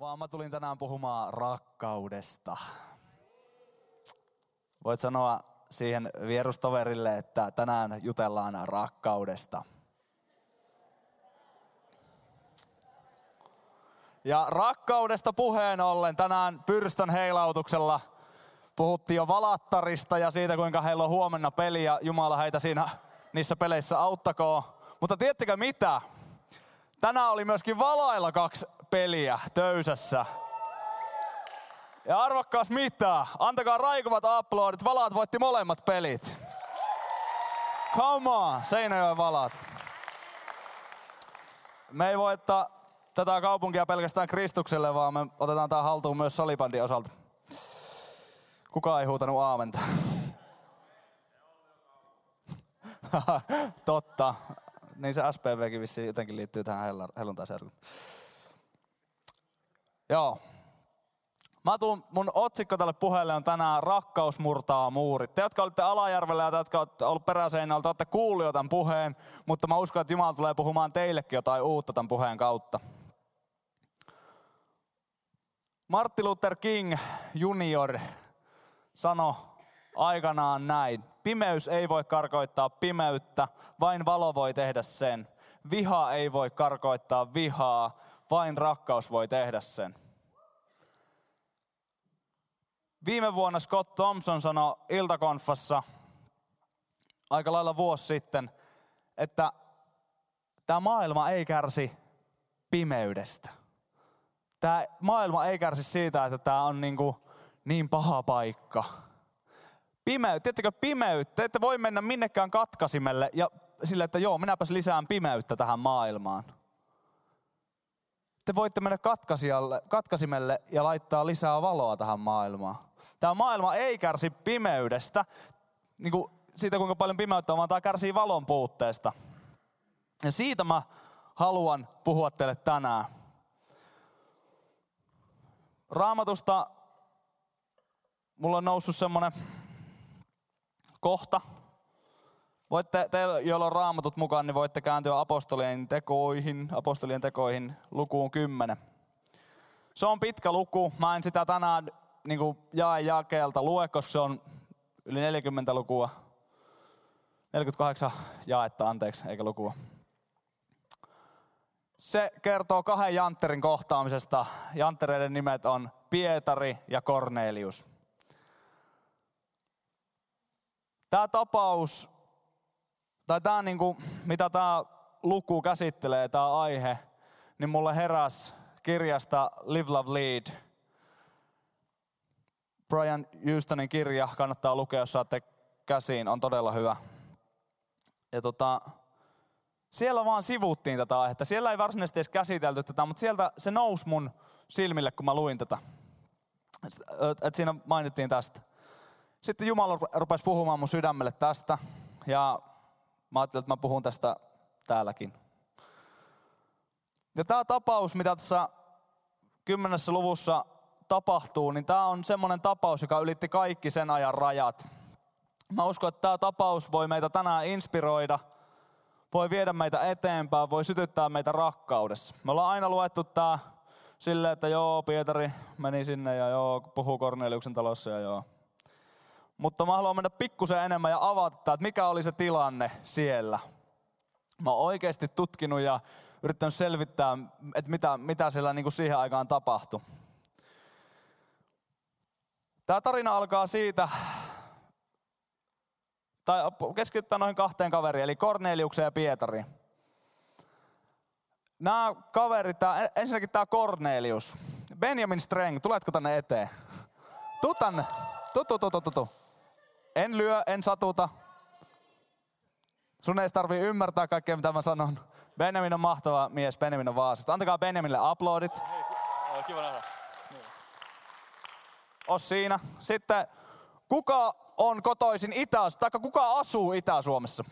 vaan mä tulin tänään puhumaan rakkaudesta. Voit sanoa siihen vierustoverille, että tänään jutellaan rakkaudesta. Ja rakkaudesta puheen ollen tänään pyrstön heilautuksella puhuttiin jo valattarista ja siitä, kuinka heillä on huomenna peli ja Jumala heitä siinä niissä peleissä auttakoon. Mutta tiedättekö mitä? Tänään oli myöskin valailla kaksi peliä töysässä. Ja arvokkaas mitä? Antakaa raikuvat aplodit. Valaat voitti molemmat pelit. Come on, Seinäjoen valaat. Me ei voittaa tätä kaupunkia pelkästään Kristukselle, vaan me otetaan tämä haltuun myös salibandin osalta. Kuka ei huutanut aamenta? Totta. Niin se SPVkin vissiin jotenkin liittyy tähän helluntaiserkuntaan. Joo. Mä tuun, mun otsikko tälle puheelle on tänään Rakkaus murtaa muurit. Te, jotka olette Alajärvellä ja te, jotka olette ollut peräseinällä, te olette kuullut jo tämän puheen, mutta mä uskon, että Jumala tulee puhumaan teillekin jotain uutta tämän puheen kautta. Martti Luther King junior sanoi aikanaan näin. Pimeys ei voi karkoittaa pimeyttä, vain valo voi tehdä sen. Viha ei voi karkoittaa vihaa, vain rakkaus voi tehdä sen. Viime vuonna Scott Thompson sanoi iltakonfassa aika lailla vuosi sitten, että tämä maailma ei kärsi pimeydestä. Tämä maailma ei kärsi siitä, että tämä on niin, kuin niin paha paikka. Pimeyttä, tiedättekö pimeyttä, ette voi mennä minnekään katkasimelle ja sille, että joo, minäpäs lisään pimeyttä tähän maailmaan te voitte mennä katkasimelle ja laittaa lisää valoa tähän maailmaan. Tämä maailma ei kärsi pimeydestä, niin kuin siitä kuinka paljon pimeyttä on, vaan tämä kärsii valon puutteesta. Ja siitä mä haluan puhua teille tänään. Raamatusta mulla on noussut semmoinen kohta, Voitte, te, joilla on raamatut mukaan, niin voitte kääntyä apostolien tekoihin, apostolien tekoihin lukuun 10. Se on pitkä luku. Mä en sitä tänään niin kuin jae jakeelta lue, koska se on yli 40 lukua. 48 jaetta, anteeksi, eikä lukua. Se kertoo kahden jantterin kohtaamisesta. Janttereiden nimet on Pietari ja Kornelius. Tämä tapaus tai tämä niinku, mitä tämä luku käsittelee, tämä aihe, niin mulle heräs kirjasta Live, Love, Lead. Brian Houstonin kirja kannattaa lukea, jos saatte käsiin, on todella hyvä. Ja tota, siellä vaan sivuttiin tätä aihetta. Siellä ei varsinaisesti edes käsitelty tätä, mutta sieltä se nousi mun silmille, kun mä luin tätä. Et siinä mainittiin tästä. Sitten Jumala rupesi puhumaan mun sydämelle tästä. Ja Mä ajattelin, että mä puhun tästä täälläkin. Ja tämä tapaus, mitä tässä kymmenessä luvussa tapahtuu, niin tämä on semmoinen tapaus, joka ylitti kaikki sen ajan rajat. Mä uskon, että tämä tapaus voi meitä tänään inspiroida, voi viedä meitä eteenpäin, voi sytyttää meitä rakkaudessa. Me ollaan aina luettu tämä silleen, että joo, Pietari meni sinne ja joo, puhuu Korneliuksen talossa ja joo, mutta mä haluan mennä pikkusen enemmän ja avata, että mikä oli se tilanne siellä. Mä oon oikeasti tutkinut ja yrittänyt selvittää, että mitä, mitä siellä niin kuin siihen aikaan tapahtui. Tämä tarina alkaa siitä, tai keskityttää noihin kahteen kaveriin, eli Korneliukseen ja Pietariin. Nämä kaverit, tämä, ensinnäkin tämä Kornelius. Benjamin Streng, tuletko tänne eteen? Tuu tänne. Tuu, tuu, tuu. En lyö, en satuta. Sun ei tarvi ymmärtää kaikkea, mitä mä sanon. Benjamin on mahtava mies, Benjamin on Vaasasta. Antakaa Benjaminille aplodit. Kiva nähdä. Os siinä. Sitten, kuka on kotoisin itä tai kuka asuu Itä-Suomessa?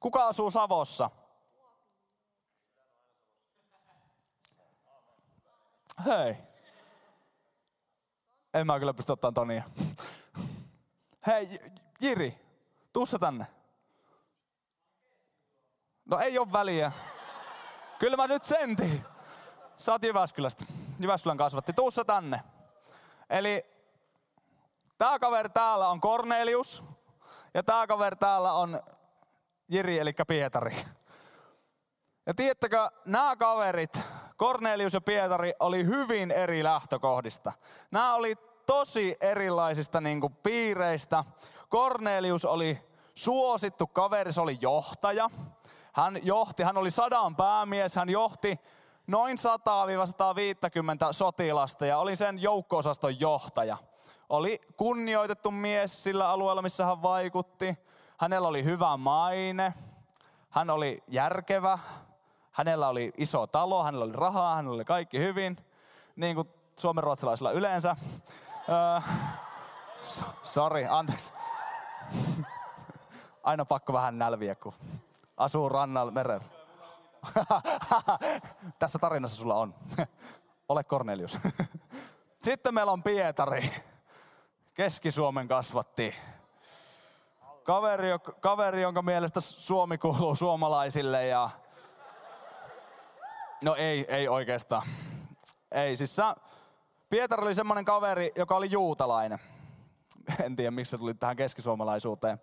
Kuka asuu Savossa? Hei. En mä kyllä pysty ottaa Tonia. Hei, Jiri, tuussa tänne. No ei ole väliä. Kyllä mä nyt sentin. Sä oot Jyväskylästä. Jyväskylän kasvatti. Tuussa tänne. Eli tää kaveri täällä on Cornelius. Ja tää kaveri täällä on Jiri, eli Pietari. Ja tiedättekö, nämä kaverit, Cornelius ja Pietari, oli hyvin eri lähtökohdista. Nämä oli tosi erilaisista niin kuin, piireistä. Cornelius oli suosittu kaveri, se oli johtaja. Hän johti, hän oli sadan päämies, hän johti noin 100-150 sotilasta ja oli sen joukko-osaston johtaja. Oli kunnioitettu mies sillä alueella, missä hän vaikutti. Hänellä oli hyvä maine, hän oli järkevä, hänellä oli iso talo, hänellä oli rahaa, hänellä oli kaikki hyvin, niin kuin suomenruotsalaisilla yleensä. Sori, anteeksi. Aina pakko vähän nälviä, kun asuu rannalla merellä. Tässä tarinassa sulla on. Ole Cornelius. Sitten meillä on Pietari. Keski-Suomen kasvatti. Kaveri, kaveri, jonka mielestä Suomi kuuluu suomalaisille ja... No ei, ei oikeastaan. Ei, siis sä... Pietari oli semmoinen kaveri, joka oli juutalainen. En tiedä, miksi se tuli tähän keskisuomalaisuuteen.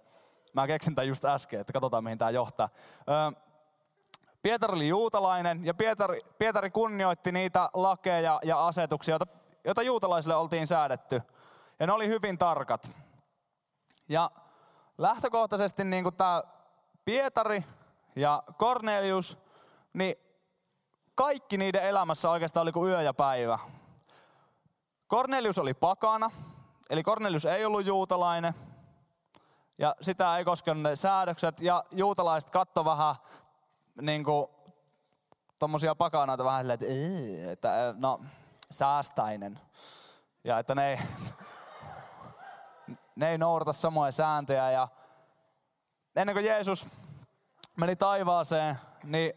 Mä keksin tämän just äsken, että katsotaan mihin tämä johtaa. Pietari oli juutalainen ja Pietari, Pietari kunnioitti niitä lakeja ja asetuksia, joita, joita juutalaisille oltiin säädetty. Ja ne oli hyvin tarkat. Ja lähtökohtaisesti niin kuin tämä Pietari ja Cornelius, niin kaikki niiden elämässä oikeastaan oli kuin yö ja päivä. Cornelius oli pakana, eli Cornelius ei ollut juutalainen, ja sitä ei koskenut ne säädökset, ja juutalaiset katto vähän niin kuin tommosia pakanaita vähän silleen, että, että no, säästäinen. Ja että ne ei, ne ei noudata samoja sääntöjä. Ja ennen kuin Jeesus meni taivaaseen, niin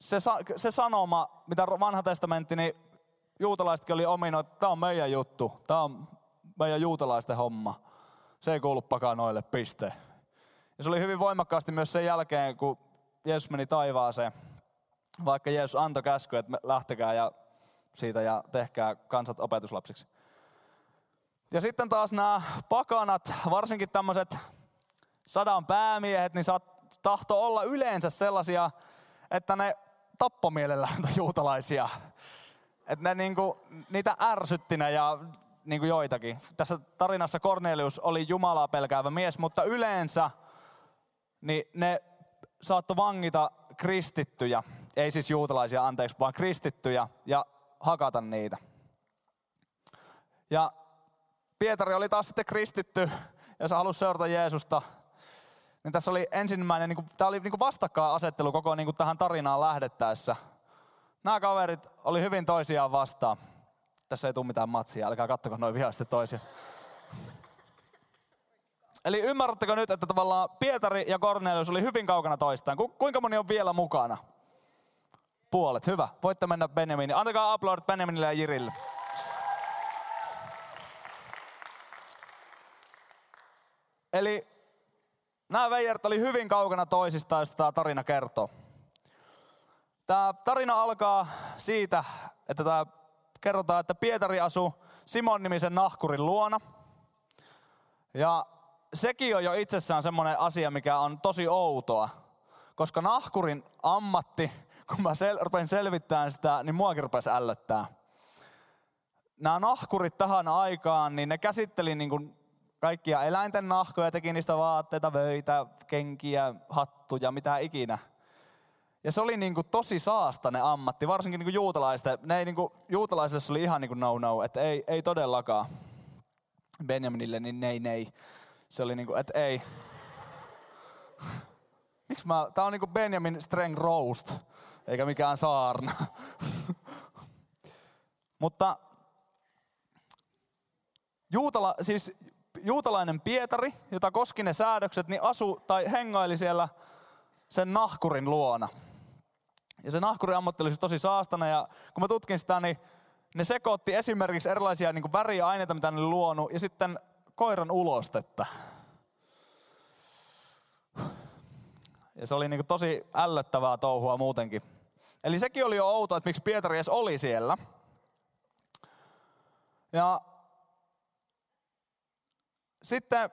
se, se sanoma, mitä vanha testamentti, niin juutalaisetkin oli omino, että tämä on meidän juttu, tämä on meidän juutalaisten homma. Se ei kuulu pakanoille, piste. Ja se oli hyvin voimakkaasti myös sen jälkeen, kun Jeesus meni taivaaseen. Vaikka Jeesus antoi käsky, että lähtekää ja siitä ja tehkää kansat opetuslapsiksi. Ja sitten taas nämä pakanat, varsinkin tämmöiset sadan päämiehet, niin saat tahto olla yleensä sellaisia, että ne tappomielellä juutalaisia. Että ne niinku, niitä ärsytti ne ja niinku joitakin. Tässä tarinassa Cornelius oli Jumalaa pelkäävä mies, mutta yleensä niin ne saattoi vangita kristittyjä, ei siis juutalaisia anteeksi, vaan kristittyjä ja hakata niitä. Ja Pietari oli taas sitten kristitty ja se halusi seurata Jeesusta. Niin tässä oli ensimmäinen, niin kuin, tämä oli niin vastakkainasettelu koko niin kuin tähän tarinaan lähdettäessä. Nämä kaverit oli hyvin toisiaan vastaan. Tässä ei tule mitään matsia, älkää kattoko noin vihaisesti toisia. Eli ymmärrättekö nyt, että tavallaan Pietari ja Cornelius oli hyvin kaukana toistaan. Ku, kuinka moni on vielä mukana? Puolet, hyvä. Voitte mennä Benjaminiin. Antakaa aplodit Benjaminille ja Jirille. Eli nämä veijarit oli hyvin kaukana toisistaan, josta tämä tarina kertoo. Tämä tarina alkaa siitä, että tämä kerrotaan, että Pietari asui Simon-nimisen nahkurin luona. Ja sekin on jo itsessään semmoinen asia, mikä on tosi outoa. Koska nahkurin ammatti, kun mä sel- rupein selvittämään sitä, niin muakin rupesi ällöttää. Nämä nahkurit tähän aikaan, niin ne käsitteli niin kuin kaikkia eläinten nahkoja, teki niistä vaatteita, vöitä, kenkiä, hattuja, mitä ikinä. Ja se oli niin kuin tosi saastane ammatti, varsinkin niin kuin juutalaisten. Ne ei, niin kuin, juutalaisille se oli ihan niin kuin no no, että ei, ei todellakaan. Benjaminille, niin nei nei. Se oli niin kuin, että ei. Miksi mä, tää on niin kuin Benjamin Streng Roast, eikä mikään saarna. Mutta Juutala, siis juutalainen Pietari, jota koski ne säädökset, niin asu tai hengaili siellä sen nahkurin luona. Ja se nahkurin ammatti oli siis tosi saastana ja kun mä tutkin sitä, niin ne sekoitti esimerkiksi erilaisia niin väriaineita, mitä ne oli luonut, ja sitten koiran ulostetta. Ja se oli niin tosi ällöttävää touhua muutenkin. Eli sekin oli jo outo, että miksi Pietari edes oli siellä. Ja sitten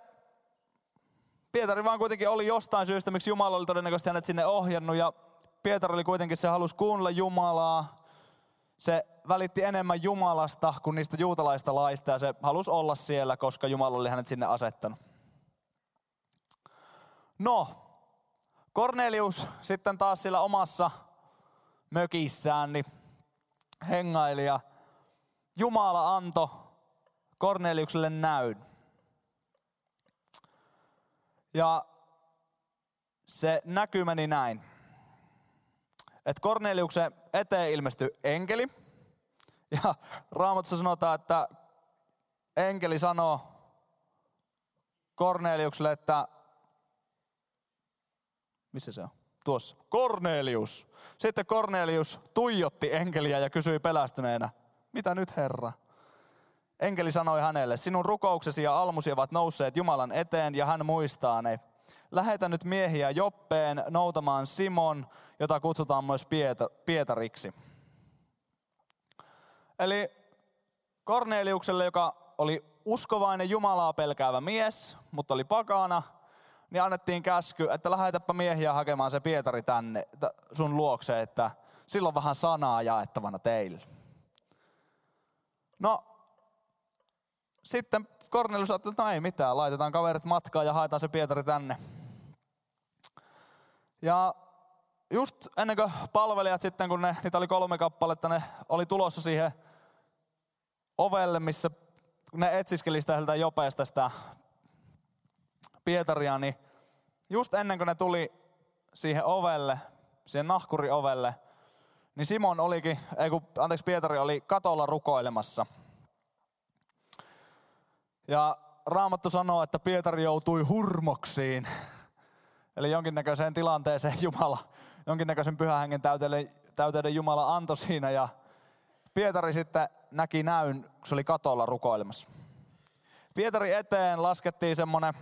Pietari vaan kuitenkin oli jostain syystä, miksi Jumala oli todennäköisesti hänet sinne ohjannut. Ja Pietari oli kuitenkin, se halusi kuunnella Jumalaa. Se välitti enemmän Jumalasta kuin niistä juutalaista laista ja se halusi olla siellä, koska Jumala oli hänet sinne asettanut. No, Kornelius sitten taas sillä omassa mökissään niin hengaili ja Jumala antoi Korneliukselle näyn. Ja se näky meni näin. Että Korneliuksen eteen ilmestyi enkeli. Ja Raamatussa sanotaan, että enkeli sanoo Korneliukselle, että missä se on? Tuossa. Kornelius. Sitten Kornelius tuijotti enkeliä ja kysyi pelästyneenä, mitä nyt Herra? Enkeli sanoi hänelle, sinun rukouksesi ja almusi ovat nousseet Jumalan eteen ja hän muistaa ne. Lähetä nyt miehiä Joppeen noutamaan Simon, jota kutsutaan myös Pietariksi. Eli Korneliukselle, joka oli uskovainen Jumalaa pelkäävä mies, mutta oli pakana, niin annettiin käsky, että lähetäpä miehiä hakemaan se Pietari tänne sun luokse, että silloin vähän sanaa jaettavana teille. No, sitten Kornelius ajatteli, että no ei mitään, laitetaan kaverit matkaan ja haetaan se Pietari tänne. Ja just ennen kuin palvelijat sitten, kun ne, niitä oli kolme kappaletta, ne oli tulossa siihen ovelle, missä ne etsiskeli sitä Jopeesta sitä Pietaria, niin just ennen kuin ne tuli siihen ovelle, siihen nahkuriovelle, niin Simon olikin, ei kun, anteeksi Pietari oli katolla rukoilemassa – ja Raamattu sanoo, että Pietari joutui hurmoksiin. Eli jonkinnäköiseen tilanteeseen Jumala, jonkinnäköisen pyhän hengen täyteiden, täyteiden Jumala antoi siinä. Ja Pietari sitten näki näyn, kun se oli katolla rukoilemassa. Pietari eteen laskettiin semmonen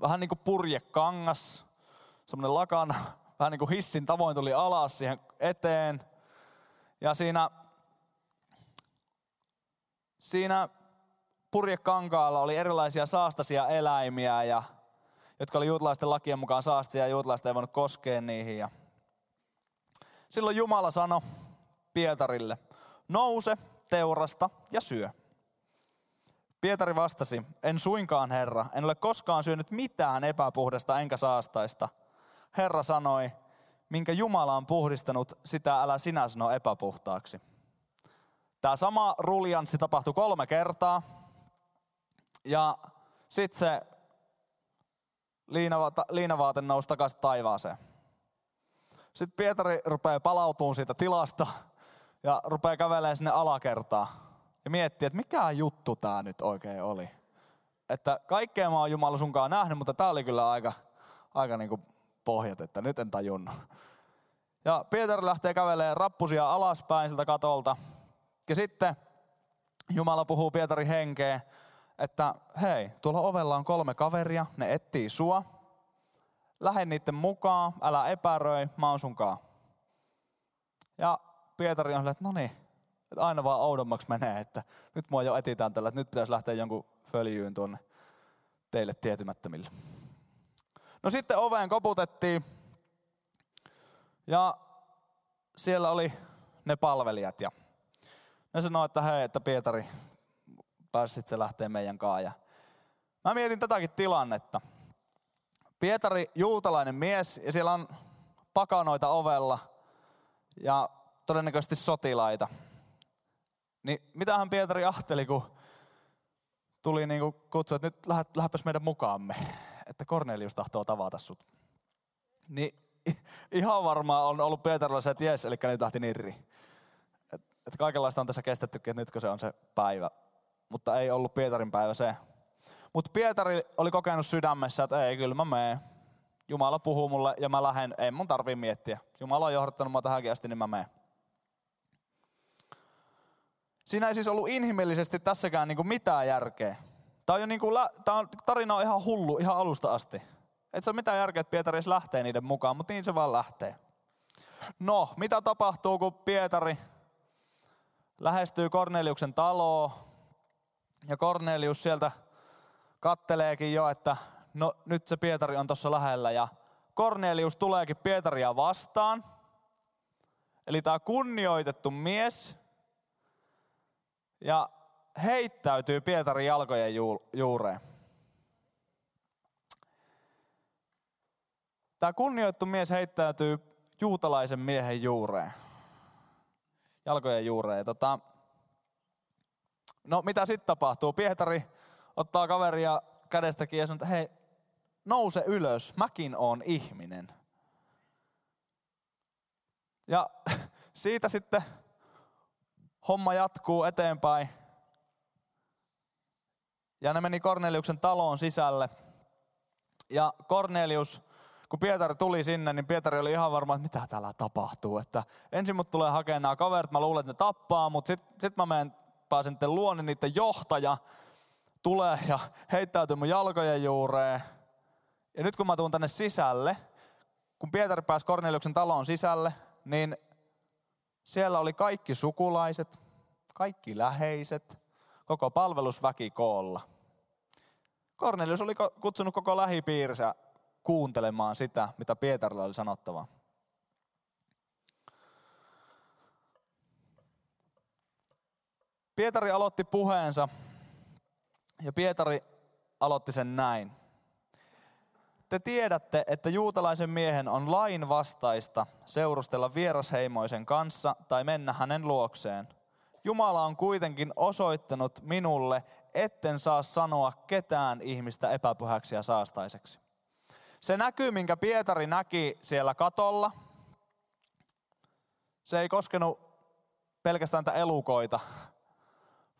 vähän niin kuin purjekangas, semmoinen lakana, vähän niin kuin hissin tavoin tuli alas siihen eteen. Ja siinä, siinä purjekankaalla oli erilaisia saastaisia eläimiä, ja, jotka oli juutalaisten lakien mukaan saastia ja juutalaiset ei voinut koskea niihin. Ja silloin Jumala sanoi Pietarille, nouse, teurasta ja syö. Pietari vastasi, en suinkaan Herra, en ole koskaan syönyt mitään epäpuhdasta enkä saastaista. Herra sanoi, minkä Jumala on puhdistanut, sitä älä sinä sano epäpuhtaaksi. Tämä sama ruljanssi tapahtui kolme kertaa. Ja sitten se liinavaate, liinavaate nousi takaisin taivaaseen. Sitten Pietari rupeaa palautumaan siitä tilasta ja rupeaa kävelemään sinne alakertaan. Ja miettii, että mikä juttu tämä nyt oikein oli. Että kaikkea mä oon Jumala sunkaan nähnyt, mutta tämä oli kyllä aika, aika niin kuin pohjat, että nyt en tajunnut. Ja Pietari lähtee kävelemään rappusia alaspäin siltä katolta. Ja sitten Jumala puhuu Pietarin henkeen että hei, tuolla ovella on kolme kaveria, ne etsii sua. Lähde niiden mukaan, älä epäröi, mä oon sunkaan. Ja Pietari on silleen, että no niin, että aina vaan oudommaksi menee, että nyt mua jo etitään tällä, että nyt pitäisi lähteä jonkun följyyn tuonne teille tietymättömille. No sitten oveen koputettiin ja siellä oli ne palvelijat ja ne sanoi, että hei, että Pietari, pääsit se lähtee meidän kanssa. Ja mä mietin tätäkin tilannetta. Pietari, juutalainen mies, ja siellä on pakanoita ovella ja todennäköisesti sotilaita. Niin mitähän Pietari ahteli, kun tuli niin kuin kutsu, että nyt lähdet, lähdepäs meidän mukaamme, että Kornelius tahtoo tavata sut. Niin ihan varmaan on ollut Pietarilla se, että jes, eli nyt lähti nirri. Että et kaikenlaista on tässä kestettykin, että nytkö se on se päivä mutta ei ollut Pietarin päivä se. Mutta Pietari oli kokenut sydämessä, että ei, kyllä mä meen. Jumala puhuu mulle ja mä lähden, ei mun tarvii miettiä. Jumala on johdattanut mua tähänkin asti, niin mä meen. Siinä ei siis ollut inhimillisesti tässäkään niin kuin mitään järkeä. Tämä, on jo niin kuin, tämä on, tarina on ihan hullu ihan alusta asti. Et se ole mitään järkeä, että Pietari edes lähtee niiden mukaan, mutta niin se vaan lähtee. No, mitä tapahtuu, kun Pietari lähestyy Korneliuksen taloa ja Kornelius sieltä katteleekin jo, että no nyt se Pietari on tuossa lähellä ja Kornelius tuleekin Pietaria vastaan. Eli tämä kunnioitettu mies ja heittäytyy Pietarin jalkojen juureen. Tämä kunnioittu mies heittäytyy juutalaisen miehen juureen. Jalkojen juureen. Tota, no mitä sitten tapahtuu? Pietari ottaa kaveria kädestäkin ja sanoo, että hei, nouse ylös, mäkin oon ihminen. Ja siitä sitten homma jatkuu eteenpäin. Ja ne meni Korneliuksen taloon sisälle. Ja Kornelius, kun Pietari tuli sinne, niin Pietari oli ihan varma, että mitä täällä tapahtuu. Että ensin mut tulee hakemaan nämä kaverit, mä luulen, että ne tappaa, mutta sitten sit mä menen, pääsen sitten luonne, niiden johtaja tulee ja heittäytyy mun jalkojen juureen. Ja nyt kun mä tuun tänne sisälle, kun Pietari pääsi Korneliuksen taloon sisälle, niin siellä oli kaikki sukulaiset, kaikki läheiset, koko palvelusväki koolla. Kornelius oli kutsunut koko lähipiirinsä kuuntelemaan sitä, mitä Pietarilla oli sanottavaa. Pietari aloitti puheensa ja Pietari aloitti sen näin. Te tiedätte, että juutalaisen miehen on lain vastaista seurustella vierasheimoisen kanssa tai mennä hänen luokseen. Jumala on kuitenkin osoittanut minulle, etten saa sanoa ketään ihmistä epäpyhäksi ja saastaiseksi. Se näkyy, minkä Pietari näki siellä katolla, se ei koskenut pelkästään tätä elukoita,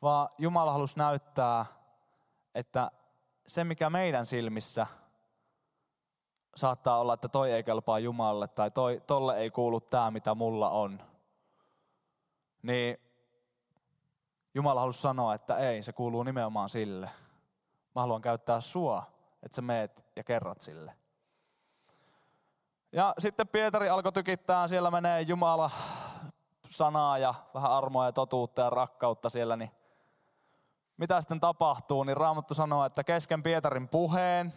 vaan Jumala halusi näyttää, että se mikä meidän silmissä – saattaa olla, että toi ei kelpaa Jumalalle tai toi, tolle ei kuulu tämä, mitä mulla on. Niin Jumala halusi sanoa, että ei, se kuuluu nimenomaan sille. Mä haluan käyttää sua, että sä meet ja kerrot sille. Ja sitten Pietari alkoi tykittää, siellä menee Jumala sanaa ja vähän armoa ja totuutta ja rakkautta siellä, niin mitä sitten tapahtuu, niin Raamattu sanoo, että kesken Pietarin puheen,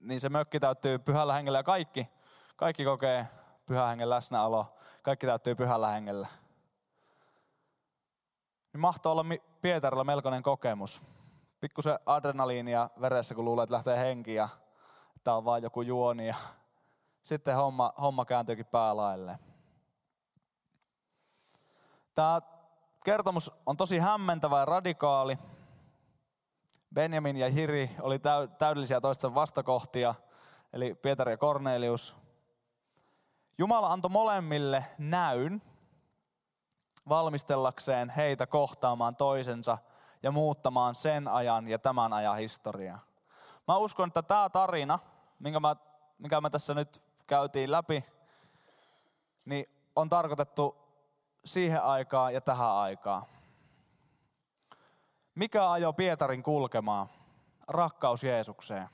niin se mökki täyttyy pyhällä hengellä ja kaikki, kaikki kokee pyhän hengen läsnäolo. Kaikki täyttyy pyhällä hengellä. Niin mahtoo olla Pietarilla melkoinen kokemus. Pikkusen adrenaliinia veressä, kun luulee, että lähtee henki ja tämä on vain joku juoni. Ja sitten homma, homma kääntyykin päälaille. Tämä kertomus on tosi hämmentävä ja radikaali. Benjamin ja Hiri oli täydellisiä toistensa vastakohtia, eli Pietari ja Kornelius. Jumala antoi molemmille näyn valmistellakseen heitä kohtaamaan toisensa ja muuttamaan sen ajan ja tämän ajan historiaa. Mä uskon, että tämä tarina, minkä mä, minkä mä tässä nyt käytiin läpi, niin on tarkoitettu siihen aikaan ja tähän aikaan. Mikä ajoi Pietarin kulkemaan? Rakkaus Jeesukseen.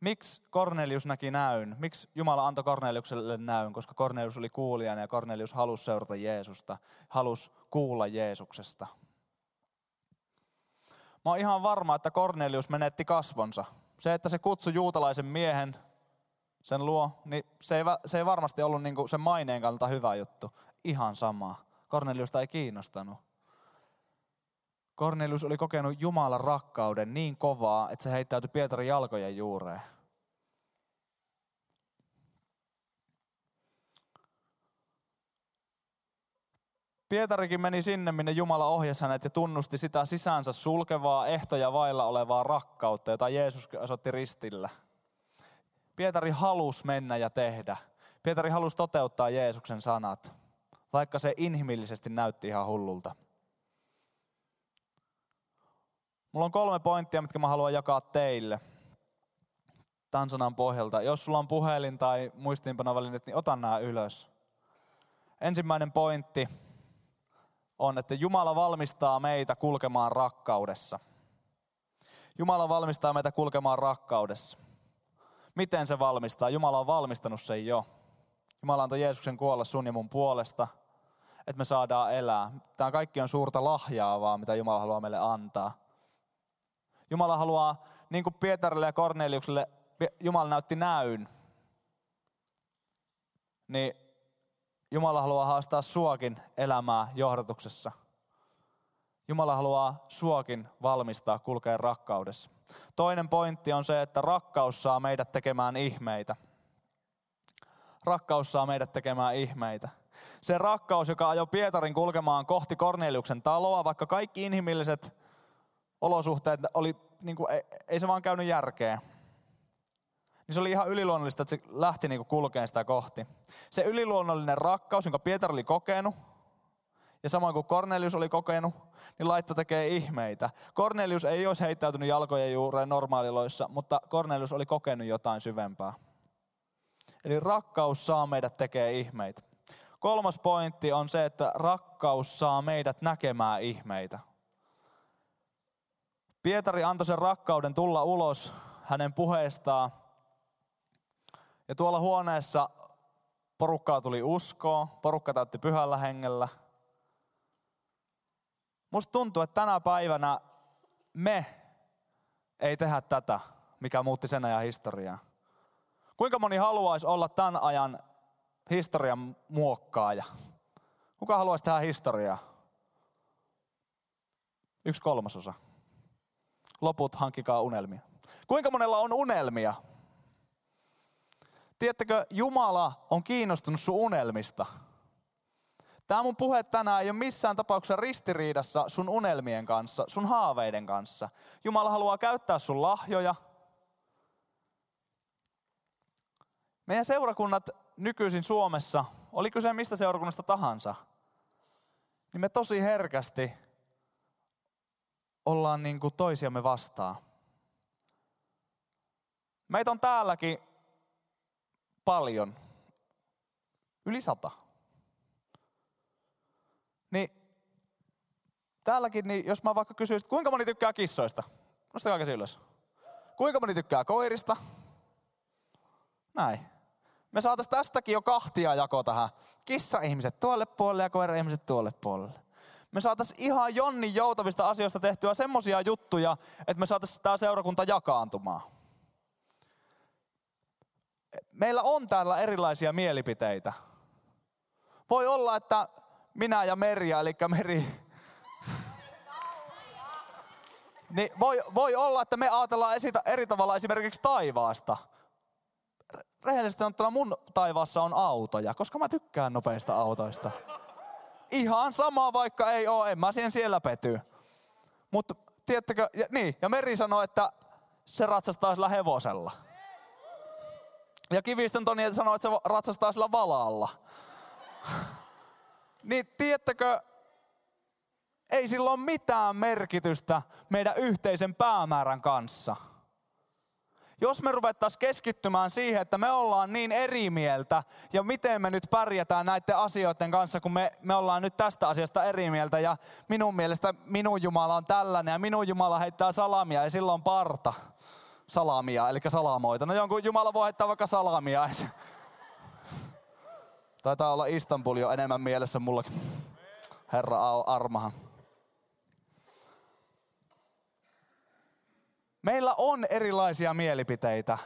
Miksi Kornelius näki näyn? Miksi Jumala antoi Korneliukselle näyn? Koska Kornelius oli kuulijana ja Kornelius halusi seurata Jeesusta, halusi kuulla Jeesuksesta. Mä oon ihan varma, että Kornelius menetti kasvonsa. Se, että se kutsui juutalaisen miehen sen luo, niin se ei, se ei varmasti ollut niin sen maineen kannalta hyvä juttu. Ihan sama. Korneliusta ei kiinnostanut. Kornelius oli kokenut Jumalan rakkauden niin kovaa, että se heittäytyi Pietarin jalkojen juureen. Pietarikin meni sinne, minne Jumala ohjasi hänet ja tunnusti sitä sisäänsä sulkevaa, ehtoja vailla olevaa rakkautta, jota Jeesus osoitti ristillä. Pietari halusi mennä ja tehdä. Pietari halusi toteuttaa Jeesuksen sanat, vaikka se inhimillisesti näytti ihan hullulta. Mulla on kolme pointtia, mitkä mä haluan jakaa teille tämän sanan pohjalta. Jos sulla on puhelin tai muistiinpanovälineet, niin ota nämä ylös. Ensimmäinen pointti on, että Jumala valmistaa meitä kulkemaan rakkaudessa. Jumala valmistaa meitä kulkemaan rakkaudessa. Miten se valmistaa? Jumala on valmistanut sen jo. Jumala antoi Jeesuksen kuolla sun ja mun puolesta, että me saadaan elää. Tämä kaikki on suurta lahjaa vaan, mitä Jumala haluaa meille antaa. Jumala haluaa, niin kuin Pietarille ja Korneliukselle, Jumala näytti näyn. Niin Jumala haluaa haastaa suokin elämää johdatuksessa. Jumala haluaa suokin valmistaa kulkea rakkaudessa. Toinen pointti on se, että rakkaus saa meidät tekemään ihmeitä. Rakkaus saa meidät tekemään ihmeitä. Se rakkaus, joka ajoi Pietarin kulkemaan kohti Korneliuksen taloa, vaikka kaikki inhimilliset olosuhteet oli, niin kuin, ei, ei se vaan käynyt järkeä. Niin se oli ihan yliluonnollista, että se lähti niin kulkeen sitä kohti. Se yliluonnollinen rakkaus, jonka Pietari oli kokenut, ja samoin kuin Cornelius oli kokenut, niin laitto tekee ihmeitä. Cornelius ei olisi heittäytynyt jalkojen juureen normaaliloissa, mutta Cornelius oli kokenut jotain syvempää. Eli rakkaus saa meidät tekee ihmeitä. Kolmas pointti on se, että rakkaus saa meidät näkemään ihmeitä. Pietari antoi sen rakkauden tulla ulos hänen puheestaan. Ja tuolla huoneessa porukkaa tuli uskoa, porukka täytti pyhällä hengellä. Musta tuntuu, että tänä päivänä me ei tehdä tätä, mikä muutti sen ajan historiaa. Kuinka moni haluaisi olla tämän ajan historian muokkaaja? Kuka haluaisi tehdä historiaa? Yksi kolmasosa. Loput hankkikaa unelmia. Kuinka monella on unelmia? Tiedättekö, Jumala on kiinnostunut sun unelmista. Tämä mun puhe tänään ei ole missään tapauksessa ristiriidassa sun unelmien kanssa, sun haaveiden kanssa. Jumala haluaa käyttää sun lahjoja. Meidän seurakunnat nykyisin Suomessa, oli kyse mistä seurakunnasta tahansa, niin me tosi herkästi ollaan niin kuin toisiamme vastaan. Meitä on täälläkin paljon, yli sata. Niin täälläkin, niin jos mä vaikka kysyisin, että kuinka moni tykkää kissoista? Nostakaa käsi ylös. Kuinka moni tykkää koirista? Näin. Me saataisiin tästäkin jo kahtia jako tähän. Kissa-ihmiset tuolle puolelle ja koira-ihmiset tuolle puolelle. Me saataisiin ihan Jonni joutavista asioista tehtyä semmosia juttuja, että me saataisiin tämä seurakunta jakaantumaan. Meillä on täällä erilaisia mielipiteitä. Voi olla, että minä ja Merja, eli Meri, niin voi, voi olla, että me ajatellaan esitä eri tavalla esimerkiksi taivaasta. Rehellisesti sanottuna mun taivaassa on autoja, koska mä tykkään nopeista autoista. Ihan sama, vaikka ei oo, en mä siihen siellä pety. Mutta tiedättekö, ja, niin, ja Meri sanoi, että se ratsastaa sillä hevosella. Ja Kivistön Toni sanoi, että se ratsastaa sillä valalla. Niin tiedättekö, ei sillä ole mitään merkitystä meidän yhteisen päämäärän kanssa. Jos me ruvettaisiin keskittymään siihen, että me ollaan niin eri mieltä ja miten me nyt pärjätään näiden asioiden kanssa, kun me, me ollaan nyt tästä asiasta eri mieltä ja minun mielestä minun Jumala on tällainen ja minun Jumala heittää salamia ja silloin parta salamia, eli salamoita. No jonkun Jumala voi heittää vaikka salamia. Taitaa olla Istanbul jo enemmän mielessä mullakin. Herra armahan. Meillä on erilaisia mielipiteitä.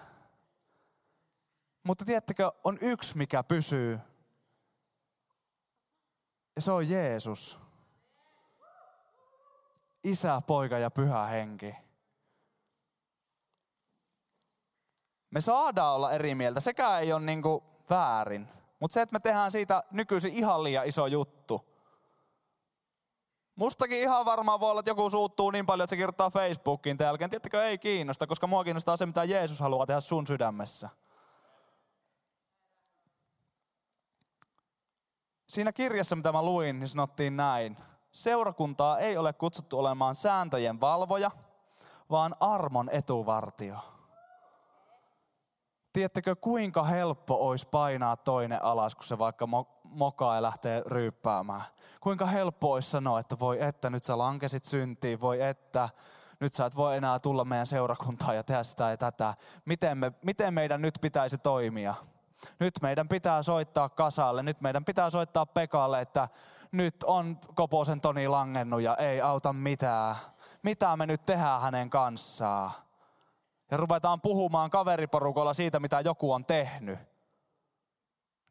Mutta tiedättekö, on yksi, mikä pysyy. Ja se on Jeesus. Isä, poika ja pyhä henki. Me saadaan olla eri mieltä. Sekään ei ole niinku väärin. Mutta se, että me tehdään siitä nykyisin ihan liian iso juttu. Mustakin ihan varmaan voi olla, että joku suuttuu niin paljon, että se kirjoittaa Facebookiin tämän jälkeen. Tiedättekö, ei kiinnosta, koska mua kiinnostaa se, mitä Jeesus haluaa tehdä sun sydämessä. Siinä kirjassa, mitä mä luin, niin sanottiin näin. Seurakuntaa ei ole kutsuttu olemaan sääntöjen valvoja, vaan armon etuvartio. Tiedättekö, kuinka helppo olisi painaa toinen alas, kun se vaikka mokaa ja lähtee ryyppäämään? Kuinka helppo olisi sanoa, että voi että nyt sä lankesit syntiin, voi että nyt sä et voi enää tulla meidän seurakuntaan ja tehdä sitä ja tätä. Miten, me, miten meidän nyt pitäisi toimia? Nyt meidän pitää soittaa kasalle, nyt meidän pitää soittaa Pekalle, että nyt on Koposen Toni langennut ja ei auta mitään. Mitä me nyt tehdään hänen kanssaan? Ja ruvetaan puhumaan kaveriporukolla siitä, mitä joku on tehnyt.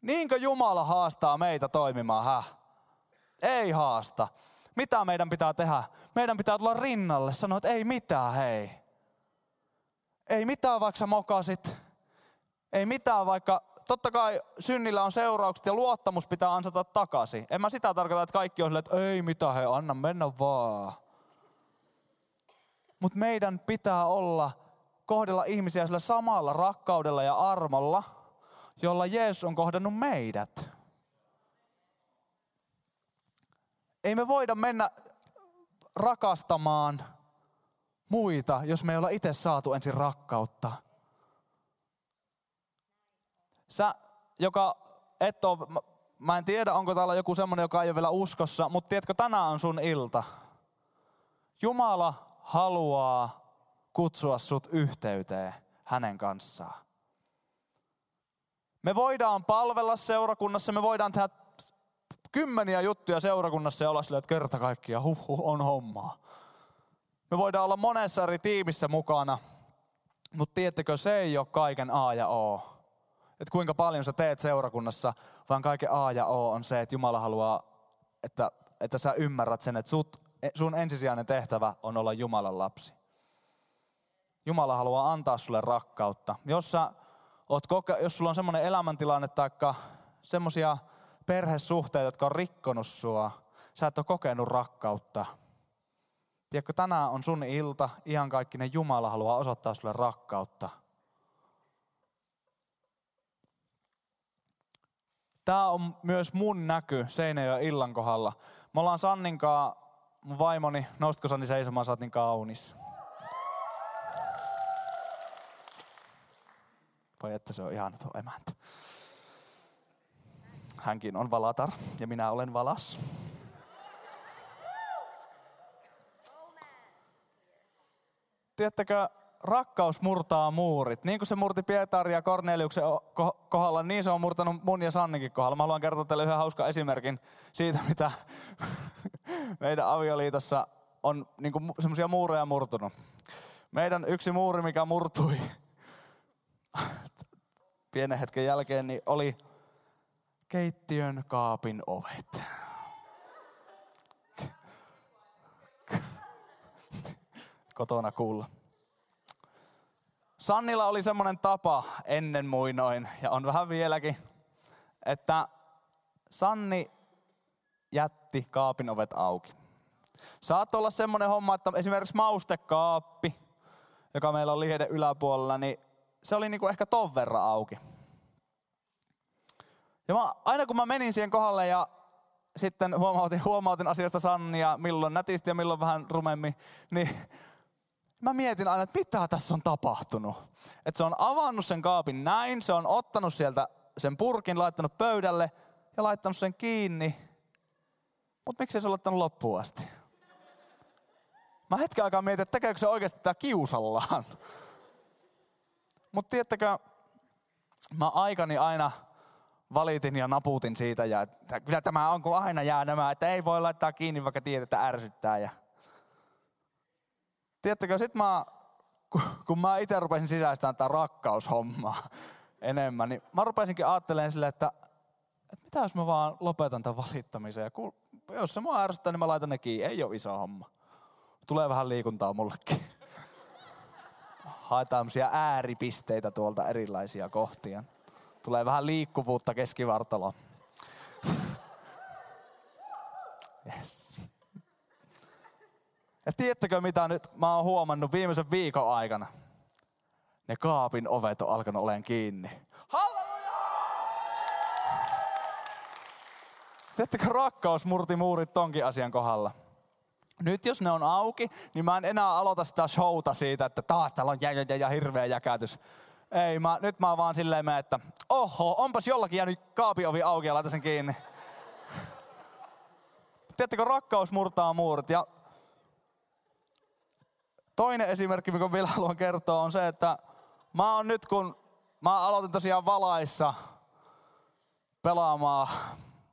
Niinkö Jumala haastaa meitä toimimaan, häh? Ei haasta. Mitä meidän pitää tehdä? Meidän pitää tulla rinnalle, sanoa, että ei mitään, hei. Ei mitään, vaikka sä mokasit. Ei mitään, vaikka totta kai synnillä on seuraukset ja luottamus pitää ansata takaisin. En mä sitä tarkoita, että kaikki on silleen, että ei mitään, hei, anna mennä vaan. Mutta meidän pitää olla, kohdella ihmisiä sillä samalla rakkaudella ja armolla, jolla Jeesus on kohdannut meidät. Ei me voida mennä rakastamaan muita, jos me ei olla itse saatu ensin rakkautta. Sä, joka et ole, mä en tiedä, onko täällä joku semmoinen, joka ei ole vielä uskossa, mutta tiedätkö, tänään on sun ilta. Jumala haluaa kutsua sut yhteyteen hänen kanssaan. Me voidaan palvella seurakunnassa, me voidaan tehdä kymmeniä juttuja seurakunnassa ja olla silleen, että kerta kaikkia huh, huh, on hommaa. Me voidaan olla monessa eri tiimissä mukana, mutta tiedättekö, se ei ole kaiken A ja O. Että kuinka paljon sä teet seurakunnassa, vaan kaiken A ja O on se, että Jumala haluaa, että, että sä ymmärrät sen, että sut, sun ensisijainen tehtävä on olla Jumalan lapsi. Jumala haluaa antaa sulle rakkautta. Jos, sä oot koke- jos sulla on semmoinen elämäntilanne tai semmoisia perhesuhteita, jotka on rikkonut sua. Sä et ole kokenut rakkautta. Tiedätkö, tänään on sun ilta, ihan ne Jumala haluaa osoittaa sulle rakkautta. Tämä on myös mun näky Seinäjoen illan kohdalla. Me ollaan Sanninkaa, mun vaimoni, noustiko Sanni seisomaan, sä oot niin kaunis. Vai että se on ihan tuo emäntä. Hänkin on valatar ja minä olen valas. Tiedättekö, rakkaus murtaa muurit. Niin kuin se murti Pietari ja Korneliuksen kohdalla, niin se on murtanut mun ja Sannikin kohdalla. Mä haluan kertoa teille yhden hauskan esimerkin siitä, mitä meidän avioliitossa on niin semmoisia muureja murtunut. Meidän yksi muuri, mikä murtui pienen hetken jälkeen, niin oli keittiön kaapin ovet. Kotona kuulla. Sannilla oli semmoinen tapa ennen muinoin, ja on vähän vieläkin, että Sanni jätti kaapin ovet auki. Saat olla semmoinen homma, että esimerkiksi maustekaappi, joka meillä on lieden yläpuolella, niin se oli niinku ehkä ton verran auki. Ja mä, aina kun mä menin siihen kohdalle ja sitten huomautin, huomautin asiasta Sannia, milloin nätisti ja milloin vähän rumemmin, niin mä mietin aina, että mitä tässä on tapahtunut. Että se on avannut sen kaapin näin, se on ottanut sieltä sen purkin, laittanut pöydälle ja laittanut sen kiinni. Mutta miksi se ole laittanut loppuun asti? Mä hetken aikaa mietin, että tekeekö se oikeasti tämä kiusallaan. Mutta tiedättekö, mä aikani aina valitin ja naputin siitä ja että kyllä tämä on, kun aina jää nämä, että ei voi laittaa kiinni, vaikka tiedät, että ärsyttää. Ja... Tiedättekö, sit mä, kun mä itse rupesin sisäistämään tätä rakkaushommaa enemmän, niin mä rupesinkin ajattelemaan silleen, että, että mitä jos mä vaan lopetan tämän valittamisen ja kun, jos se mua ärsyttää, niin mä laitan ne kiinni. Ei ole iso homma. Tulee vähän liikuntaa mullekin. Haetaan ääripisteitä tuolta erilaisia kohtia. Tulee vähän liikkuvuutta keskivartaloon. Yes. Ja tiedättekö mitä nyt mä oon huomannut viimeisen viikon aikana? Ne kaapin ovet on alkanut olemaan kiinni. Halleluja! Tiedättekö, rakkaus murti muurit tonkin asian kohdalla. Nyt jos ne on auki, niin mä en enää aloita sitä showta siitä, että taas täällä on jä, jä, jä, hirveä jäkätys. Ei, mä, nyt mä vaan silleen mä, että oho, onpas jollakin jäänyt kaapiovi auki ja laita sen kiinni. Tiedättekö, rakkaus murtaa muurit. Ja toinen esimerkki, mikä vielä haluan kertoa, on se, että mä oon nyt, kun mä aloitin tosiaan valaissa pelaamaan,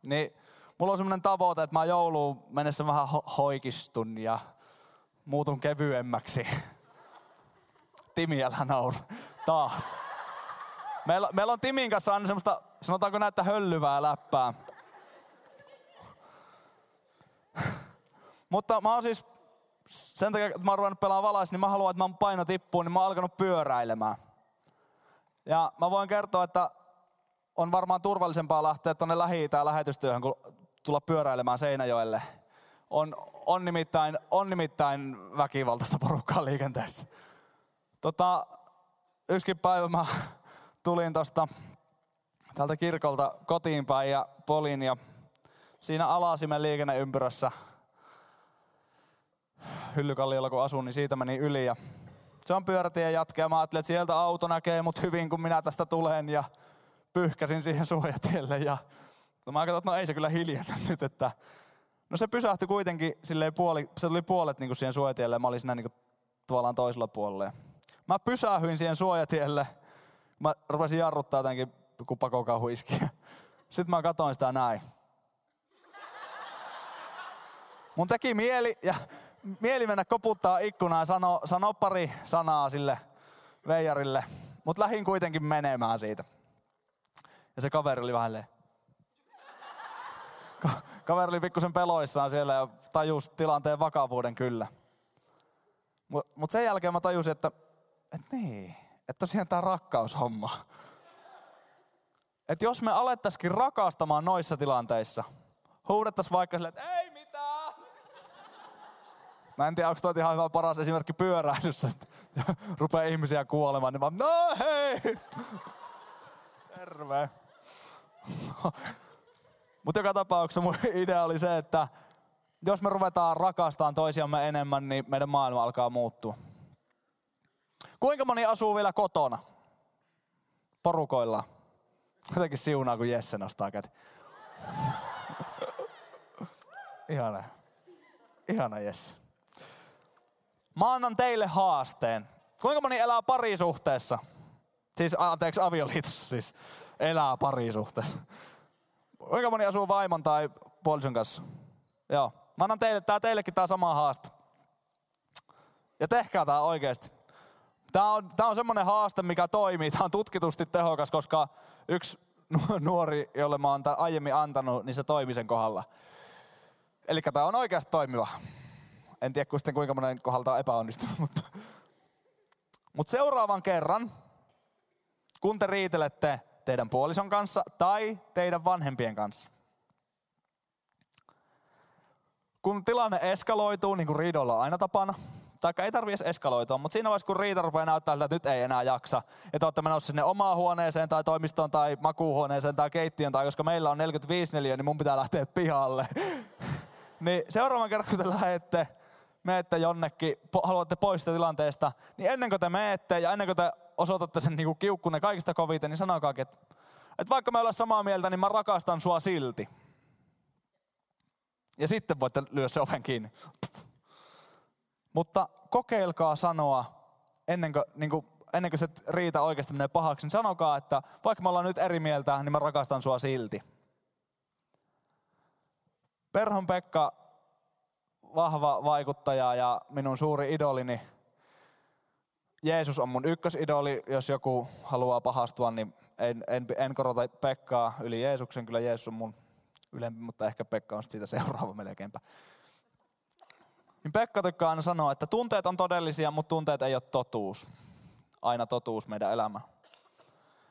niin mulla on semmoinen tavoite, että mä jouluun mennessä vähän ho- hoikistun ja muutun kevyemmäksi. Timi, älä nauru. Taas. Meillä, meillä on Timin kanssa aina semmoista, sanotaanko näitä höllyvää läppää. Mutta mä oon siis, sen takia, että mä oon ruvennut pelaamaan valais, niin mä haluan, että mä paino tippuu, niin mä oon alkanut pyöräilemään. Ja mä voin kertoa, että on varmaan turvallisempaa lähteä tuonne lähi lähetystyöhön, kuin tulla pyöräilemään Seinäjoelle. On, on, nimittäin, on nimittäin väkivaltaista porukkaa liikenteessä. Tota, yksikin päivä mä tulin tuosta tältä kirkolta kotiin päin ja polin ja siinä alasimen liikenneympyrässä Hyllykalliolla kun asun, niin siitä meni yli ja se on pyörätien jatke ja mä ajattelin, että sieltä auto näkee mut hyvin, kun minä tästä tulen ja pyyhkäsin siihen suojatielle ja no mä katsoin, että no ei se kyllä hiljennä nyt, että no se pysähtyi kuitenkin silleen puoli, se tuli puolet niin kuin siihen suojatielle ja mä olin siinä niin kuin tavallaan toisella puolella. Mä pysähyin siihen suojatielle, mä rupesin jarruttaa jotenkin, kun pakokauhu iski. Sitten mä katsoin sitä näin. Mun teki mieli, ja mieli mennä koputtaa ikkunaa ja sano, sano pari sanaa sille veijarille. Mutta lähin kuitenkin menemään siitä. Ja se kaveri oli vähän Ka- kaveri oli pikkusen peloissaan siellä ja tajus tilanteen vakavuuden kyllä. Mutta mut sen jälkeen mä tajusin, että, että niin, että tosiaan tämä rakkaushomma. Että jos me alettaisikin rakastamaan noissa tilanteissa, huudettaisiin vaikka silleen, että ei mitään. Mä en tiedä, onko toi ihan hyvä paras esimerkki pyöräilyssä, että rupeaa ihmisiä kuolemaan, niin vaan, no hei! Terve. Mutta joka tapauksessa mun idea oli se, että jos me ruvetaan rakastamaan toisiamme enemmän, niin meidän maailma alkaa muuttua. Kuinka moni asuu vielä kotona? Porukoilla. Jotenkin siunaa, kun Jesse nostaa käden. Ihana. Ihana Jesse. Mä annan teille haasteen. Kuinka moni elää parisuhteessa? Siis, anteeksi, avioliitossa siis. Elää parisuhteessa. Kuinka moni asuu vaimon tai puolison kanssa? Joo. Mä annan teille, tää teillekin tää sama haaste. Ja tehkää tää oikeesti. Tää on, tää on semmonen haaste, mikä toimii. Tää on tutkitusti tehokas, koska yksi nuori, jolle mä oon aiemmin antanut, niin se toimi sen kohdalla. Eli tää on oikeasti toimiva. En tiedä sitten kuinka monen kohdalta on epäonnistunut, mutta... Mutta seuraavan kerran, kun te riitelette teidän puolison kanssa tai teidän vanhempien kanssa. Kun tilanne eskaloituu, niin kuin riidolla on aina tapana, tai ei tarvitse eskaloitua, mutta siinä vaiheessa kun riita rupeaa näyttää, että nyt ei enää jaksa, että olette menossa sinne omaan huoneeseen tai toimistoon tai makuuhuoneeseen tai keittiön, tai koska meillä on 45 neliö, niin mun pitää lähteä pihalle. niin seuraavan kerran, kun te lähette, meette jonnekin, haluatte poistaa tilanteesta, niin ennen kuin te meette ja ennen kuin te osoitatte sen niin kiukkunne kaikista koviten, niin sanokaakin, että, että vaikka me ollaan samaa mieltä, niin mä rakastan sua silti. Ja sitten voitte lyödä se oven kiinni. Mutta kokeilkaa sanoa, ennen kuin, niin kuin, ennen kuin se riita oikeasti menee pahaksi, niin sanokaa, että vaikka me ollaan nyt eri mieltä, niin mä rakastan sua silti. Perhon Pekka, vahva vaikuttaja ja minun suuri idolini, Jeesus on mun ykkösidoli. Jos joku haluaa pahastua, niin en, en, en korota Pekkaa yli Jeesuksen. Kyllä Jeesus on mun ylempi, mutta ehkä Pekka on siitä seuraava melkeinpä. Niin Pekka tykkää aina sanoa, että tunteet on todellisia, mutta tunteet ei ole totuus. Aina totuus meidän elämä.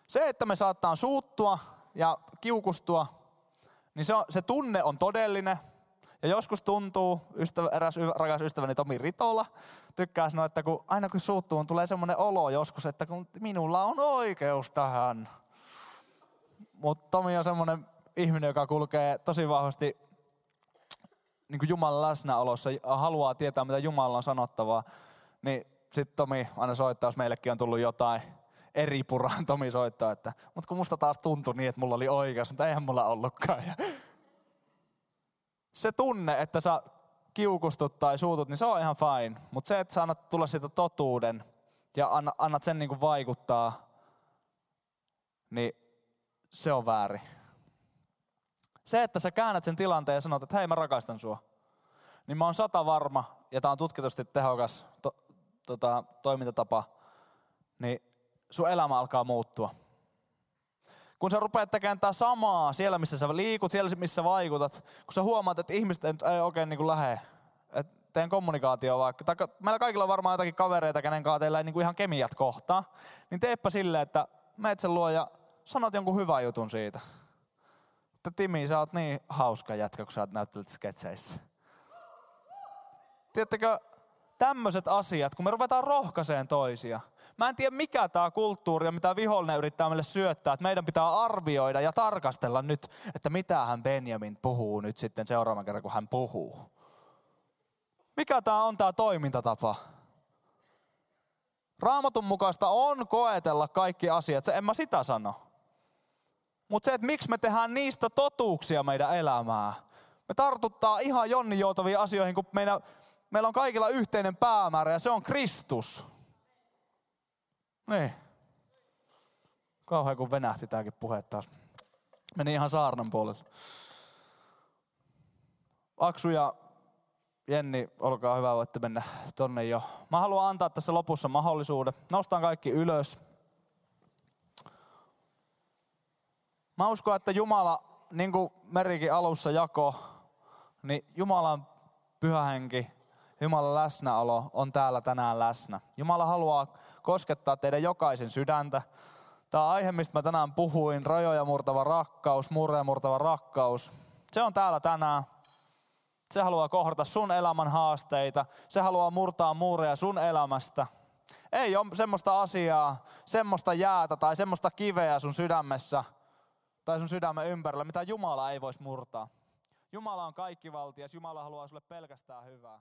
Se, että me saattaa suuttua ja kiukustua, niin se, on, se tunne on todellinen. Ja joskus tuntuu, ystävä, eräs rakas ystäväni Tomi Ritola tykkää sanoa, että kun, aina kun suuttuu, tulee semmoinen olo joskus, että kun minulla on oikeus tähän. Mutta Tomi on semmoinen ihminen, joka kulkee tosi vahvasti niin kuin Jumalan läsnäolossa, haluaa tietää, mitä Jumala on sanottavaa, niin sitten Tomi aina soittaa, jos meillekin on tullut jotain eri puraan, Tomi soittaa, että mutta kun musta taas tuntui niin, että mulla oli oikeus, mutta eihän mulla ollutkaan. Se tunne, että sä kiukustut tai suutut, niin se on ihan fine. Mutta se, että sä annat tulla siitä totuuden ja annat sen niin kuin vaikuttaa, niin se on väärin. Se, että sä käännät sen tilanteen ja sanot, että hei mä rakastan sua, niin mä oon sata varma, ja tää on tutkitusti tehokas to, tota, toimintatapa, niin sun elämä alkaa muuttua. Kun sä rupeat tekemään samaa siellä, missä sä liikut, siellä, missä vaikutat, kun sä huomaat, että ihmiset ei oikein niin lähe, että teidän kommunikaatio vaikka, tai meillä kaikilla on varmaan jotakin kavereita, kenen kanssa teillä ei niin kuin ihan kemiat kohtaa, niin teepä silleen, että meet sen luo ja sanot jonkun hyvän jutun siitä. Että Timi, sä oot niin hauska jätkä, kun sä oot näyttelet sketseissä. Tiedättekö, tämmöiset asiat, kun me ruvetaan rohkaiseen toisia. Mä en tiedä mikä tämä kulttuuri ja mitä vihollinen yrittää meille syöttää, että meidän pitää arvioida ja tarkastella nyt, että mitä hän Benjamin puhuu nyt sitten seuraavan kerran, kun hän puhuu. Mikä tämä on tämä toimintatapa? Raamatun mukaista on koetella kaikki asiat, se en mä sitä sano. Mutta se, että miksi me tehdään niistä totuuksia meidän elämää. Me tartuttaa ihan jonni joutaviin asioihin, kun meidän, meillä on kaikilla yhteinen päämäärä ja se on Kristus. Niin. Kauhean kun venähti tämäkin puhe taas. Meni ihan saarnan puolelle. Aksu ja Jenni, olkaa hyvä, voitte mennä tonne jo. Mä haluan antaa tässä lopussa mahdollisuuden. Nostan kaikki ylös. Mä uskon, että Jumala, niin kuin Merikin alussa jako, niin Jumalan pyhähenki, Jumalan läsnäolo on täällä tänään läsnä. Jumala haluaa koskettaa teidän jokaisen sydäntä. Tämä aihe, mistä mä tänään puhuin, rajoja murtava rakkaus, murreja murtava rakkaus, se on täällä tänään. Se haluaa kohdata sun elämän haasteita. Se haluaa murtaa muureja sun elämästä. Ei ole semmoista asiaa, semmoista jäätä tai semmoista kiveä sun sydämessä tai sun sydämen ympärillä, mitä Jumala ei voisi murtaa. Jumala on kaikkivaltias, Jumala haluaa sulle pelkästään hyvää.